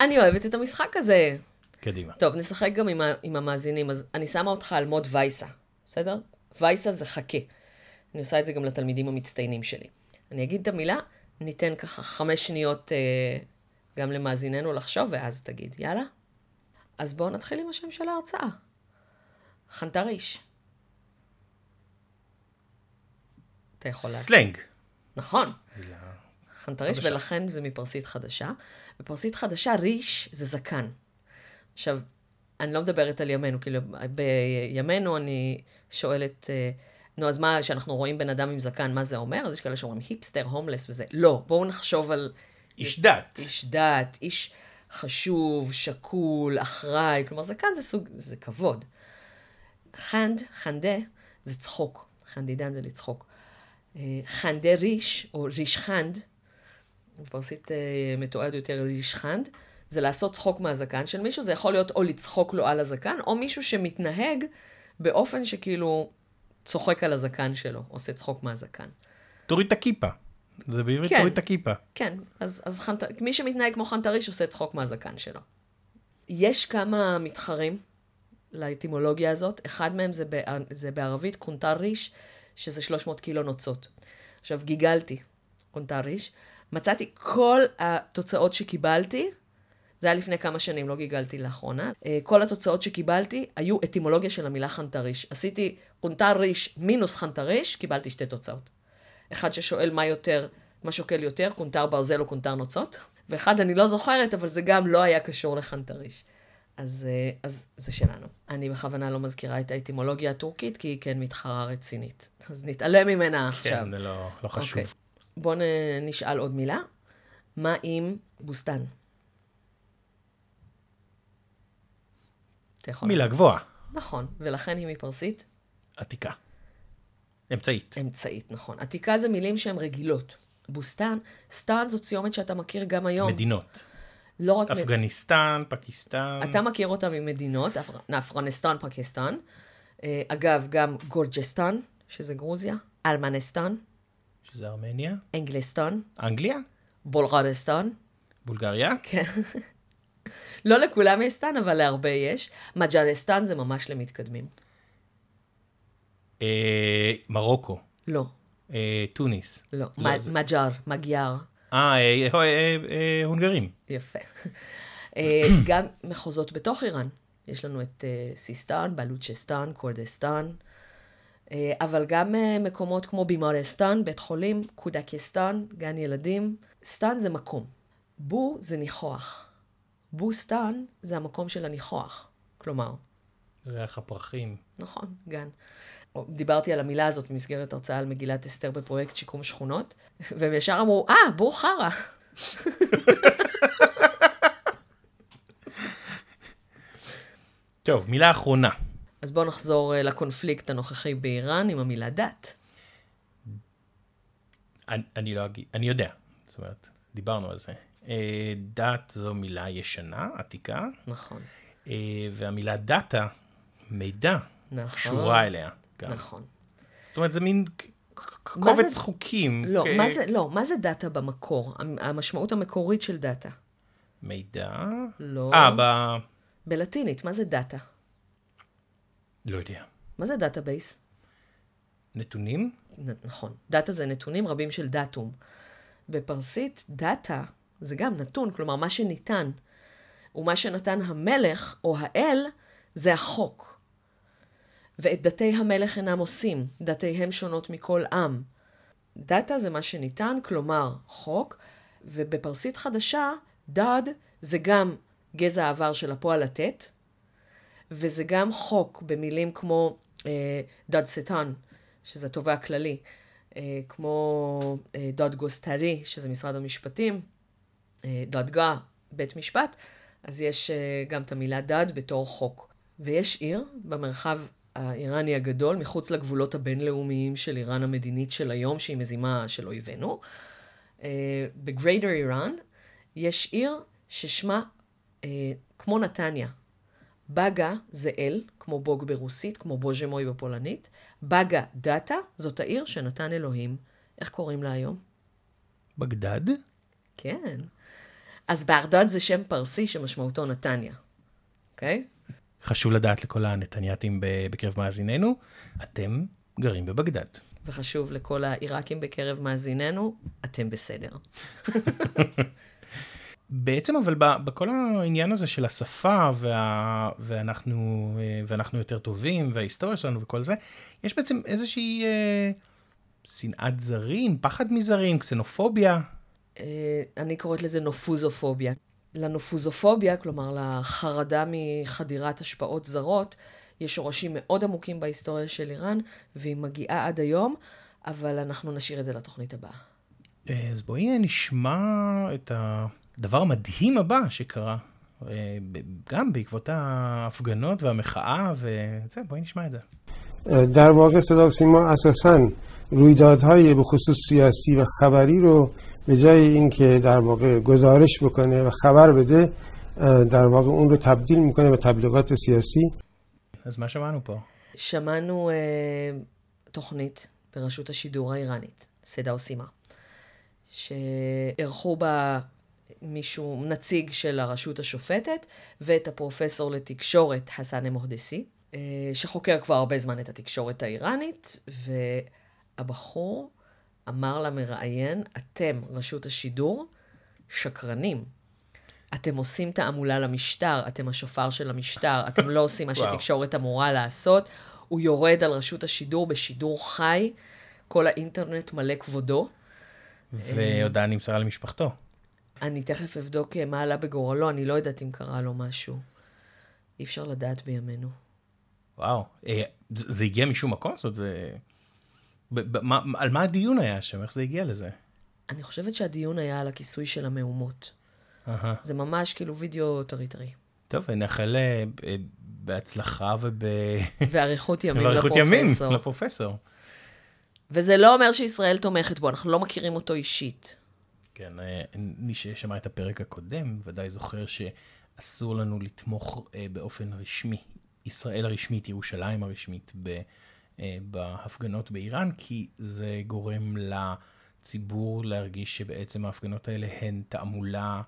Speaker 2: אני אוהבת את המשחק הזה.
Speaker 1: קדימה.
Speaker 2: טוב, נשחק גם עם, ה- עם המאזינים. אז אני שמה אותך על מוד וייסה, בסדר? וייסה זה חכה. אני עושה את זה גם לתלמידים המצטיינים שלי. אני אגיד את המילה, ניתן ככה חמש שניות אה, גם למאזיננו לחשוב, ואז תגיד, יאללה? אז בואו נתחיל עם השם של ההרצאה. חנטריש. אתה יכול להגיד.
Speaker 1: סלנג.
Speaker 2: נכון. חנטריש,
Speaker 1: חדשה.
Speaker 2: ולכן זה מפרסית חדשה. בפרסית חדשה, ריש זה זקן. עכשיו, אני לא מדברת על ימינו, כאילו, בימינו אני שואלת, אה, נו, אז מה, כשאנחנו רואים בן אדם עם זקן, מה זה אומר? אז יש כאלה שאומרים היפסטר, הומלס וזה. לא, בואו נחשוב על...
Speaker 1: איש דת.
Speaker 2: איש דת, איש חשוב, שקול, אחראי, כלומר, זקן זה סוג, זה כבוד. חנד, חנדה, זה צחוק. חנדידן זה לצחוק. אה, חנדה ריש, או ריש חנד, בפרסית אה, מתועד יותר ריש חנד, זה לעשות צחוק מהזקן של מישהו, זה יכול להיות או לצחוק לו על הזקן, או מישהו שמתנהג באופן שכאילו צוחק על הזקן שלו, עושה צחוק מהזקן.
Speaker 1: תוריד את הכיפה. זה בעברית
Speaker 2: כן.
Speaker 1: תוריד את הכיפה.
Speaker 2: כן, אז, אז חנט... מי שמתנהג כמו חנטריש עושה צחוק מהזקן שלו. יש כמה מתחרים לאטימולוגיה הזאת, אחד מהם זה, בע... זה בערבית קונטריש, שזה 300 קילו נוצות. עכשיו, גיגלתי קונטריש, מצאתי כל התוצאות שקיבלתי, זה היה לפני כמה שנים, לא גיגלתי לאחרונה, אה, כל התוצאות שקיבלתי היו אטימולוגיה של המילה חנטריש. עשיתי קונטריש מינוס חנטריש, קיבלתי שתי תוצאות. אחד ששואל מה יותר, מה שוקל יותר, קונטר ברזל או קונטר נוצות, ואחד אני לא זוכרת, אבל זה גם לא היה קשור לחנטריש. אז, אה, אז זה שלנו. אני בכוונה לא מזכירה את האטימולוגיה הטורקית, כי היא כן מתחרה רצינית. אז נתעלם ממנה עכשיו.
Speaker 1: כן, זה לא לא חשוב.
Speaker 2: אוקיי. בואו נשאל עוד מילה. מה עם בוסתן? יכול...
Speaker 1: מילה גבוהה.
Speaker 2: נכון, ולכן היא מפרסית
Speaker 1: עתיקה. אמצעית.
Speaker 2: אמצעית, נכון. עתיקה זה מילים שהן רגילות. בוסתן, סטן זו ציומת שאתה מכיר גם היום.
Speaker 1: מדינות.
Speaker 2: לא רק... מד-
Speaker 1: אפגניסטן, פקיסטן.
Speaker 2: אתה מכיר אותה ממדינות, אפר- אפרנסטן, פקיסטן. אה, אגב, גם גורג'סטן, שזה גרוזיה, ארמנסטן,
Speaker 1: שזה ארמניה.
Speaker 2: אנגלסטן,
Speaker 1: אנגליה.
Speaker 2: בולגרסטן.
Speaker 1: בולגריה.
Speaker 2: כן. לא לכולם יש ستان, אבל להרבה יש. מג'רסטן זה ממש למתקדמים.
Speaker 1: אה, מרוקו.
Speaker 2: לא,
Speaker 1: אה, טוניס.
Speaker 2: לא.
Speaker 1: לא,
Speaker 2: מ-
Speaker 1: זה-
Speaker 2: מג'ר, מגיאר.
Speaker 1: אה, אה, אה, הונגרים.
Speaker 2: יפה. אה, גם מחוזות בתוך איראן. יש לנו את אה, סיסטן, בלוצ'סטן, קורדסטן, אה, אבל גם אה, מקומות כמו بیمارستان, בית חולים, کودکستان, גן ילדים. ستان זה מקום. بو זה ניחוח. בוסטן זה המקום של הניחוח. כלומר,
Speaker 1: ריח הפרחים.
Speaker 2: נכון, גן. דיברתי על המילה הזאת במסגרת הרצאה על מגילת אסתר בפרויקט שיקום שכונות, והם ישר אמרו, אה, בור חרא.
Speaker 1: טוב, מילה אחרונה.
Speaker 2: אז בואו נחזור אה, לקונפליקט הנוכחי באיראן עם המילה דת.
Speaker 1: אני, אני לא אגיד, אני יודע. זאת אומרת, דיברנו על זה. אה, דת זו מילה ישנה, עתיקה,
Speaker 2: נכון.
Speaker 1: אה, והמילה data מידע
Speaker 2: נכון.
Speaker 1: קשורה אליה. גם.
Speaker 2: נכון.
Speaker 1: זאת אומרת, זה מין קובץ
Speaker 2: זה-
Speaker 1: חוקים.
Speaker 2: לא,
Speaker 1: כ-
Speaker 2: מה זה, לא, מה זה data במקור? המ- המשמעות המקורית של data.
Speaker 1: מידע?
Speaker 2: לא.
Speaker 1: אה, ב...
Speaker 2: בלטינית, מה זה data?
Speaker 1: לא יודע.
Speaker 2: מה זה database?
Speaker 1: נתונים?
Speaker 2: נ- נכון. data זה נתונים רבים של datum. בפרסית, דאטה זה גם נתון, כלומר, מה שניתן. ומה שנתן המלך או האל זה החוק. ואת דתי המלך אינם עושים, דתיהם שונות מכל עם. דאטה זה מה שניתן, כלומר, חוק, ובפרסית חדשה, داد זה גם גזע העבר של הפועל לתת, וזה גם חוק במילים כמו אה, دادستان, שזה התובע הכללי, אה, כמו אה, دادگستری, שזה משרד המשפטים, אה, دادگاه, בית משפט, אז יש אה, גם את המילה داد בתור חוק. ויש עיר במרחב האיראני הגדול, מחוץ לגבולות הבינלאומיים של איראן המדינית של היום, שהיא מזימה של אויבינו. אה, בגריידר איראן יש עיר ששמה כמו נתניה. בגה זה אל, כמו בוג ברוסית, כמו בוז'מוי בפולנית. בגה דאטה, זאת העיר שנתן אלוהים. איך קוראים לה היום?
Speaker 1: בגדד?
Speaker 2: כן. אז בארדד זה שם פרסי שמשמעותו נתניה, אוקיי?
Speaker 1: חשוב לדעת לכל הנתנייתים ב- בקרב מאזיננו, אתם גרים בבגדד.
Speaker 2: וחשוב לכל העיראקים בקרב מאזיננו, אתם בסדר.
Speaker 1: בעצם אבל בכל העניין הזה של השפה וה, ואנחנו, אה, ואנחנו יותר טובים וההיסטוריה שלנו וכל זה, יש בעצם איזושהי אה, שנאת זרים, פחד מזרים, קסנופוביה.
Speaker 2: אה, אני קוראת לזה נופוזופוביה. לנופוזופוביה, כלומר לחרדה מחדירת השפעות זרות, יש שורשים מאוד עמוקים בהיסטוריה של איראן, והיא מגיעה עד היום, אבל אנחנו נשאיר את זה לתוכנית הבאה.
Speaker 1: אה, אז בואי נשמע את הדבר המדהים הבא שקרה, אה, ב- גם בעקבות ההפגנות והמחאה וזה, בואי נשמע את זה.
Speaker 4: در واقع صدا و سیما اساسا رویدادهای به خصوص سیاسی و خبری رو به جای اینکه در واقع گزارش بکنه و خبر بده اه، در واقع اون رو تبدیل میکنه به تبلیغات سیاسی
Speaker 1: אז מה שמענו פה?
Speaker 2: שמענו אה, תוכנית ברשות השידור האיראנית, סדה אוסימה, שאירחו בה מישהו, נציג של הרשות השופטת, ואת הפרופסור לתקשורת חסן מוהדסי, אה, שחוקר כבר הרבה זמן את התקשורת האיראנית, והבחור אמר למראיין, אתם, רשות השידור, שקרנים. אתם עושים תעמולה למשטר, אתם השופר של המשטר, אתם לא עושים מה
Speaker 1: וואו.
Speaker 2: שתקשורת אמורה לעשות. הוא יורד על רשות השידור בשידור חי, כל האינטרנט מלא כבודו.
Speaker 1: והודעה נמסרה למשפחתו.
Speaker 2: אני תכף אבדוק אה, מה עלה בגורלו, אני לא יודעת אם קרה לו משהו. אי אפשר לדעת בימינו.
Speaker 1: וואו, אה, זה הגיע משום מקום? זאת אומרת, זה... על מה הדיון היה שם? איך זה הגיע לזה?
Speaker 2: אני חושבת שהדיון היה על הכיסוי של המהומות. זה ממש כאילו וידאו טרי-טרי.
Speaker 1: טוב, נאחל אה, בהצלחה וב...
Speaker 2: ואריכות ימים
Speaker 1: ובאריכות ימים
Speaker 2: לפרופסור.
Speaker 1: לפרופסור.
Speaker 2: וזה לא אומר שישראל תומכת בו, אנחנו לא מכירים אותו אישית.
Speaker 1: כן, אה, מי ששמע את הפרק הקודם ודאי זוכר שאסור לנו לתמוך אה, באופן רשמי, ישראל הרשמית, ירושלים הרשמית, ב, בהפגנות באיראן, כי זה גורם לציבור להרגיש שבעצם ההפגנות האלה הן תעמולה.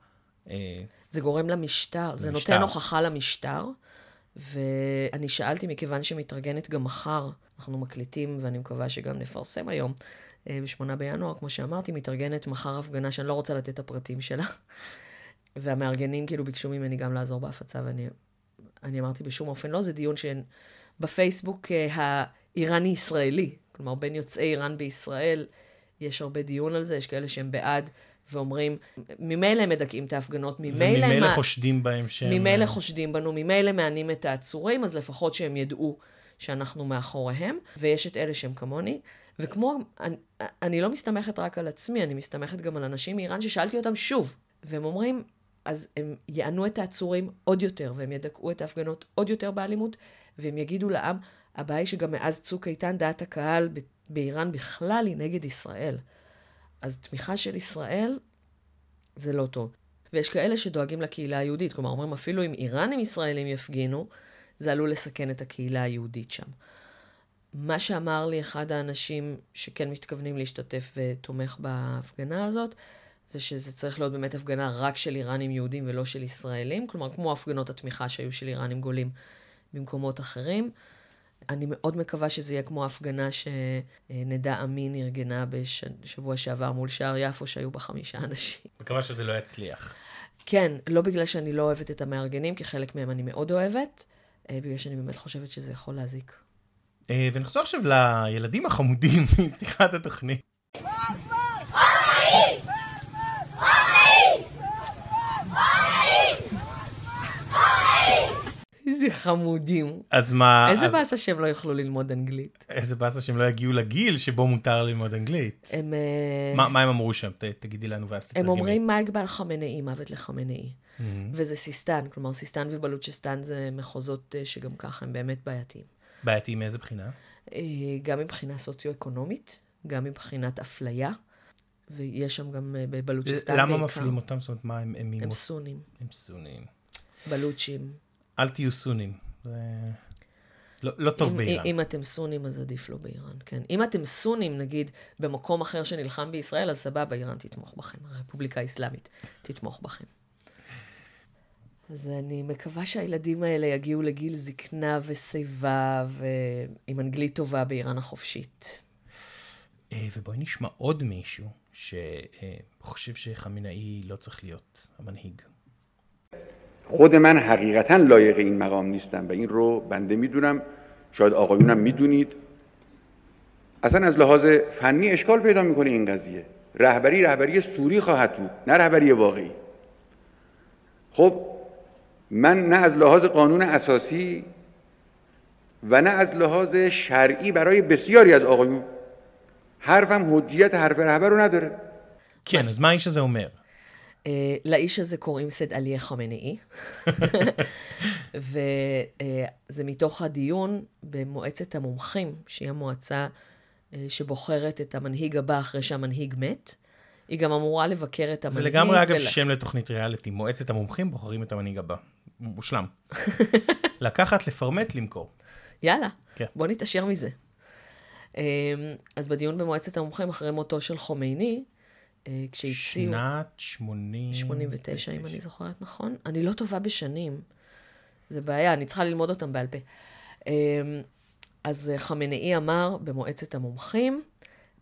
Speaker 1: אה,
Speaker 2: זה גורם למשטר, זה
Speaker 1: למשטר.
Speaker 2: נותן הוכחה למשטר. ואני שאלתי, מכיוון שמתארגנת גם מחר, אנחנו מקליטים, ואני מקווה שגם נפרסם היום, אה, ב-8 בינואר, כמו שאמרתי, מתארגנת מחר הפגנה שאני לא רוצה לתת את הפרטים שלה. והמארגנים כאילו ביקשו ממני גם לעזור בהפצה, ואני אני אמרתי בשום אופן לא, זה דיון שבפייסבוק אה, האיראני-ישראלי, כלומר בין יוצאי איראן בישראל, יש הרבה דיון על זה, יש כאלה שהם בעד ואומרים, ממילא הם מדכאים את ההפגנות, ממילא...
Speaker 1: וממילא
Speaker 2: מה-
Speaker 1: חושדים בהם שהם...
Speaker 2: ממילא
Speaker 1: אה,
Speaker 2: חושדים בנו, ממילא מענים את העצורים, אז לפחות שהם ידעו שאנחנו מאחוריהם, ויש את אלה שהם כמוני. וכמו, אני, אני לא מסתמכת רק על עצמי, אני מסתמכת גם על אנשים מאיראן ששאלתי אותם שוב, והם אומרים, אז הם יענו את העצורים עוד יותר, והם ידכאו את ההפגנות עוד יותר באלימות, והם יגידו לעם, הבעיה היא שגם מאז צוק איתן דעת הקהל באיראן בכלל היא נגד ישראל. אז תמיכה של ישראל זה לא טוב. ויש כאלה שדואגים לקהילה היהודית, כלומר, אומרים אפילו אם איראנים ישראלים יפגינו, זה עלול לסכן את הקהילה היהודית שם. מה שאמר לי אחד האנשים שכן מתכוונים להשתתף ותומך בהפגנה הזאת, זה שזה צריך להיות באמת הפגנה רק של איראנים יהודים ולא של ישראלים, כלומר, כמו הפגנות התמיכה שהיו של איראנים גולים במקומות אחרים. אני מאוד מקווה שזה יהיה כמו ההפגנה שנדע אמין ארגנה בשבוע שעבר מול שער יפו, שהיו בה חמישה אנשים.
Speaker 1: מקווה שזה לא יצליח.
Speaker 2: כן, לא בגלל שאני לא אוהבת את המארגנים, כי חלק מהם אני מאוד אוהבת, אה, בגלל שאני באמת חושבת שזה יכול להזיק.
Speaker 1: אה, ונחזור עכשיו לילדים החמודים מפתיחת התוכנית.
Speaker 2: איזה חמודים.
Speaker 1: אז מה...
Speaker 2: איזה
Speaker 1: אז...
Speaker 2: באסה שהם לא יוכלו ללמוד אנגלית.
Speaker 1: איזה באסה שהם לא יגיעו לגיל שבו מותר ללמוד אנגלית.
Speaker 2: הם... אה,
Speaker 1: מה, מה הם אמרו שם? ת, תגידי לנו ואז תתרגמי.
Speaker 2: הם אומרים מרגבל חמנאי, מוות לחמנאי. Mm-hmm. וזה סיסטן, כלומר סיסטן ובלוצ'סטן זה מחוזות אה, שגם ככה הם באמת בעייתיים.
Speaker 1: בעייתיים מאיזה בחינה?
Speaker 2: אה, גם מבחינה סוציו-אקונומית, גם מבחינת אפליה, ויש שם גם בבלוצ'סטן
Speaker 1: בעיקר. למה מפלים אותם? זאת אומרת, מה הם... הם,
Speaker 2: הם סונים.
Speaker 1: הם סונים.
Speaker 2: בלוצ'ים.
Speaker 1: אל תהיו סונים. זה לא, לא טוב
Speaker 2: אם,
Speaker 1: באיראן.
Speaker 2: אם אתם סונים, אז עדיף לא באיראן, כן. אם אתם סונים, נגיד, במקום אחר שנלחם בישראל, אז סבבה, איראן תתמוך בכם. הרפובליקה האסלאמית תתמוך בכם. אז אני מקווה שהילדים האלה יגיעו לגיל זקנה ושיבה ועם אנגלית טובה באיראן החופשית.
Speaker 1: אה, ובואי נשמע עוד מישהו שחושב שחמינאי לא צריך להיות המנהיג.
Speaker 5: خود من حقیقتا لایق این مقام نیستم و این رو بنده می‌دونم. شاید آقایونم می‌دونید. اصلا از لحاظ فنی اشکال پیدا می‌کنه این قضیه. رهبری رهبری سوری خواهد بود نه رهبری واقعی. خب من نه از لحاظ قانون اساسی و نه از لحاظ شرعی برای بسیاری از آقایون حرفم حجیت حرف رهبر رو نداره.
Speaker 1: کی از ايش زي
Speaker 2: Uh, לאיש הזה קוראים סד עליה חמנאי, וזה uh, מתוך הדיון במועצת המומחים, שהיא המועצה uh, שבוחרת את המנהיג הבא אחרי שהמנהיג מת. היא גם אמורה לבקר את המנהיג.
Speaker 1: זה לגמרי, אגב, ול... שם לתוכנית ריאליטי. מועצת המומחים בוחרים את המנהיג הבא. מושלם. לקחת, לפרמט, למכור.
Speaker 2: יאללה, כן. בוא נתעשר מזה. אז בדיון במועצת המומחים, אחרי מותו של חומייני, אה,
Speaker 1: כשהציעו... שנת 80...
Speaker 2: 89, אם אני זוכרת נכון. אני לא טובה בשנים. זה בעיה, אני צריכה ללמוד אותם בעל פה. אמ, אז אה, חמינאי אמר במועצת המומחים,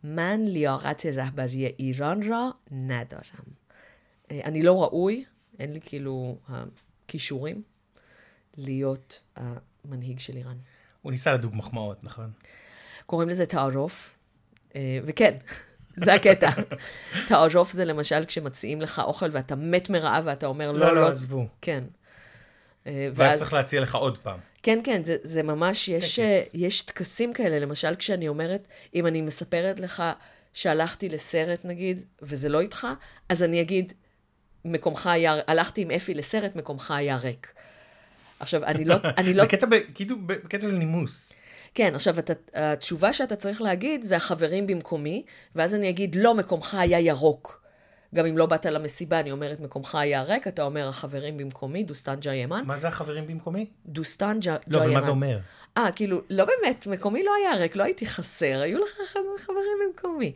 Speaker 2: מן ליארת רבריה איראן רא נדרם. אה, אני לא ראוי, אין לי כאילו הכישורים להיות המנהיג של איראן.
Speaker 1: הוא ניסה לדוג מחמאות, נכון?
Speaker 2: קוראים לזה תערוף, וכן, זה הקטע. תערוף זה למשל כשמציעים לך אוכל ואתה מת מרעב ואתה אומר, לא,
Speaker 1: לא, לא, עזבו.
Speaker 2: כן.
Speaker 1: ואז צריך להציע לך עוד פעם.
Speaker 2: כן, כן, זה, זה ממש, יש, יש טקסים כאלה. למשל, כשאני אומרת, אם אני מספרת לך שהלכתי לסרט, נגיד, וזה לא איתך, אז אני אגיד, מקומך היה, הלכתי עם אפי לסרט, מקומך היה ריק. עכשיו, אני לא... אני לא...
Speaker 1: זה קטע, כאילו, בקטע של נימוס.
Speaker 2: כן, עכשיו, אתה, התשובה שאתה צריך להגיד זה החברים במקומי, ואז אני אגיד, לא, מקומך היה ירוק. גם אם לא באת למסיבה, אני אומרת, מקומך היה ריק, אתה אומר, החברים במקומי, דוסטן ג'יימן.
Speaker 1: מה זה החברים במקומי?
Speaker 2: דוסטן ג'יימן.
Speaker 1: לא, ומה זה אומר?
Speaker 2: אה, כאילו, לא באמת, מקומי לא היה ריק, לא הייתי חסר, היו לך חברים במקומי.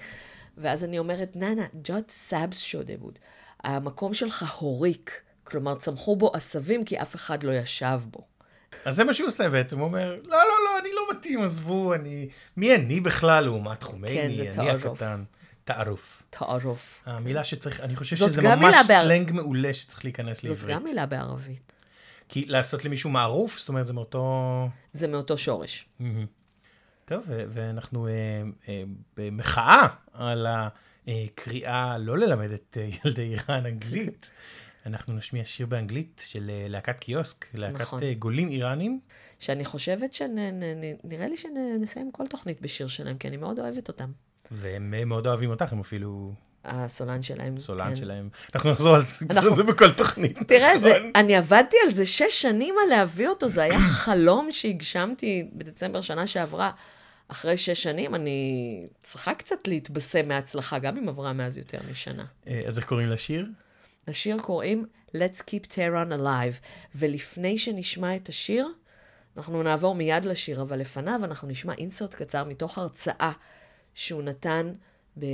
Speaker 2: ואז אני אומרת, نه نه، جات سبز شده بود. המקום שלך הוריק, כלומר, צמחו בו עשבים כי אף אחד לא ישב בו.
Speaker 1: אז זה מה שהוא עושה בעצם, הוא אומר, לא, לא, לא, אני לא מתאים, עזבו, אני... מי אני בכלל לעומת חומייני?
Speaker 2: כן, זה
Speaker 1: אני הקטן. تعارف.
Speaker 2: تعارف.
Speaker 1: המילה שצריך, אני חושב שזה ממש סלנג מעולה שצריך להיכנס לעברית.
Speaker 2: זאת גם מילה בערבית.
Speaker 1: כי לעשות למישהו מערוף, זאת אומרת, זה מאותו...
Speaker 2: זה מאותו שורש.
Speaker 1: טוב, ואנחנו במחאה על הקריאה לא ללמד את ילדי איראן אנגלית. אנחנו נשמיע שיר באנגלית של להקת קיוסק, להקת נכון. גולים איראנים.
Speaker 2: שאני חושבת שנראה לי שנסיים כל תוכנית בשיר שלהם, כי אני מאוד אוהבת אותם.
Speaker 1: והם מאוד אוהבים אותך, הם אפילו...
Speaker 2: הסולן שלהם.
Speaker 1: סולן כן. שלהם. אנחנו נחזור על אנחנו... זה בכל תוכנית.
Speaker 2: תראה, זה, אני עבדתי על זה שש שנים על להביא אותו, זה היה חלום שהגשמתי בדצמבר שנה שעברה. אחרי שש שנים אני צריכה קצת להתבשם מההצלחה, גם אם עברה מאז יותר משנה.
Speaker 1: אז איך קוראים לשיר?
Speaker 2: לשיר קוראים Let's Keep Tehran Alive, ולפני שנשמע את השיר, אנחנו נעבור מיד לשיר, אבל לפניו אנחנו נשמע אינסרט קצר מתוך הרצאה שהוא נתן ב...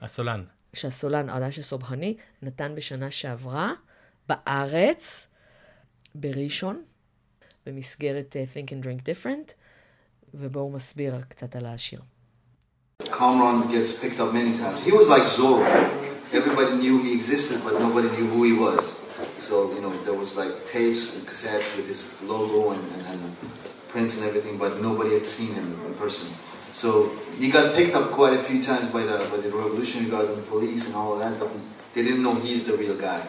Speaker 1: הסולן.
Speaker 2: שהסולן, עדש הסובהני, נתן בשנה שעברה בארץ, בראשון, במסגרת uh, Think and Drink Different, ובו הוא מסביר קצת על השיר.
Speaker 6: Kamran gets picked up many times. He was like Zorro. Everybody knew he existed, but nobody knew who he was. So, you know, there was like tapes and cassettes with his logo and, and, and prints and everything, but nobody had seen him in person. So he got picked up quite a few times by the, by the revolutionary guards and the police and all of that, but they didn't know he's the real guy.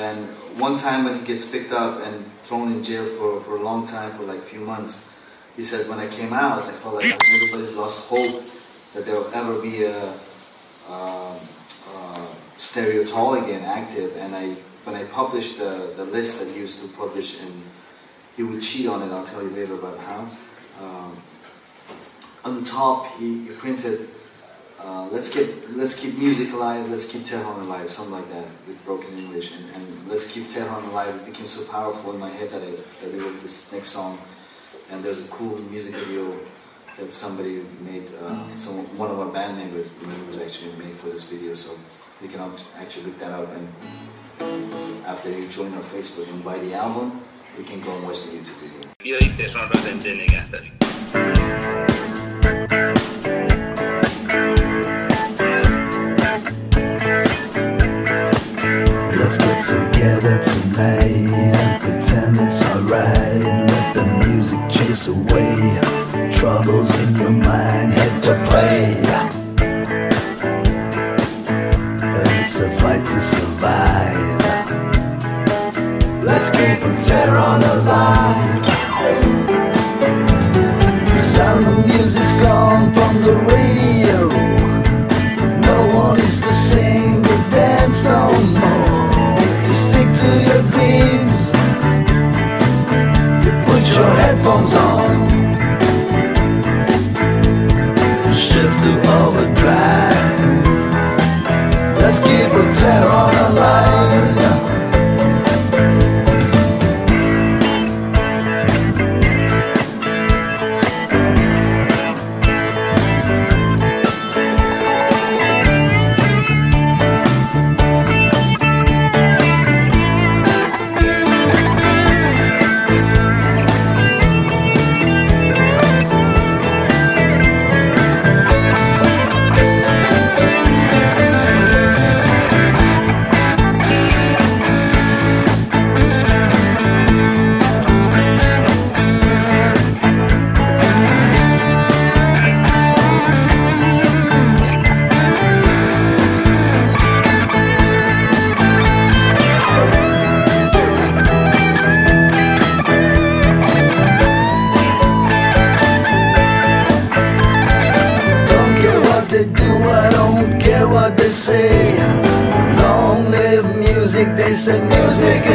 Speaker 6: And one time when he gets picked up and thrown in jail for, for a long time, for like a few months, he said, when I came out, I felt like everybody's lost hope that there will ever be a, uh, stereo tall again active. And I, when I published the, the list that he used to publish, and he would cheat on it, I'll tell you later about how. Um, on the top, he, he printed, uh, "Let's keep let's keep music alive, let's keep Tehran alive," something like that with broken English, and, and "Let's keep Tehran alive." It became so powerful in my head that I that we wrote this next song, and there's a cool music video that somebody made. Uh, some one of our band members members actually made for this video, so you can actually look that up and after you join our Facebook and buy the album, we can go and watch the YouTube video.
Speaker 7: Let's get together tonight and pretend it's alright. Let the music chase away troubles in your mind. Hit the play. It's a fight to survive. Let's keep a Tehran alive. The sound of music's gone from the radio. They say. Long live music, they say music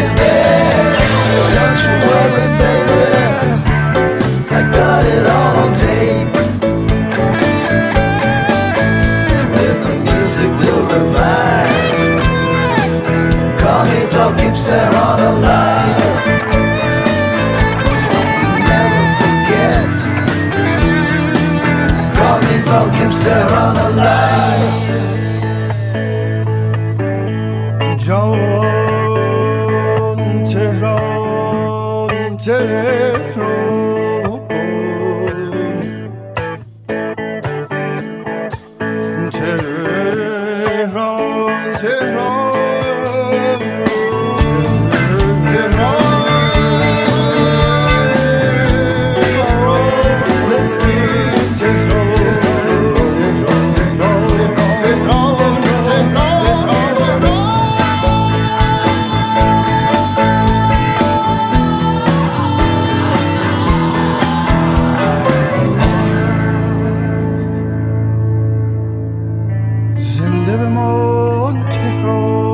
Speaker 8: زنده بمان تهران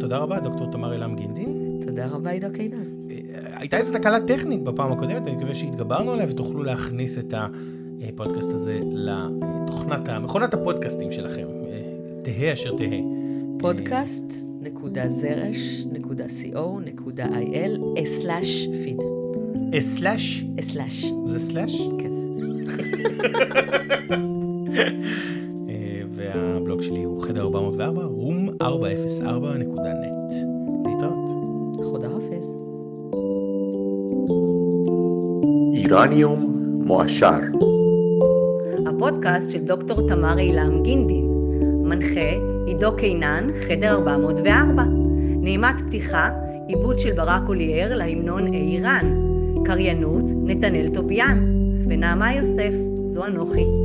Speaker 1: תודה רבה, דוקטור תמר אלעם גינדין.
Speaker 2: תודה רבה, עידו קינן.
Speaker 1: הייתה איזו תקלה טכנית בפעם הקודמת, אני מקווה שהתגברנו עליה ותוכלו להכניס את הפודקאסט הזה לתוכנת, מכונת הפודקאסטים שלכם. אה, תהא אשר תהא.
Speaker 2: podcast.זרש.co.il סלאש פיד.
Speaker 1: סלאש?
Speaker 2: סלאש.
Speaker 1: זה סלאש?
Speaker 2: כן.
Speaker 1: אה, והבלוג שלי הוא חדר 404, room404.net. להתראות.
Speaker 2: חודה חפז.
Speaker 9: איראניום מועשר.
Speaker 10: הפודקאסט של דוקטור תמר אילם גינדין. מנחה עידו קינן, חדר 404. נעימת פתיחה, עיבוד של ברק אולייר להמנון איראן. קריינות, נתנאל טוביאן. ונעמה יוסף, זו אנוכי.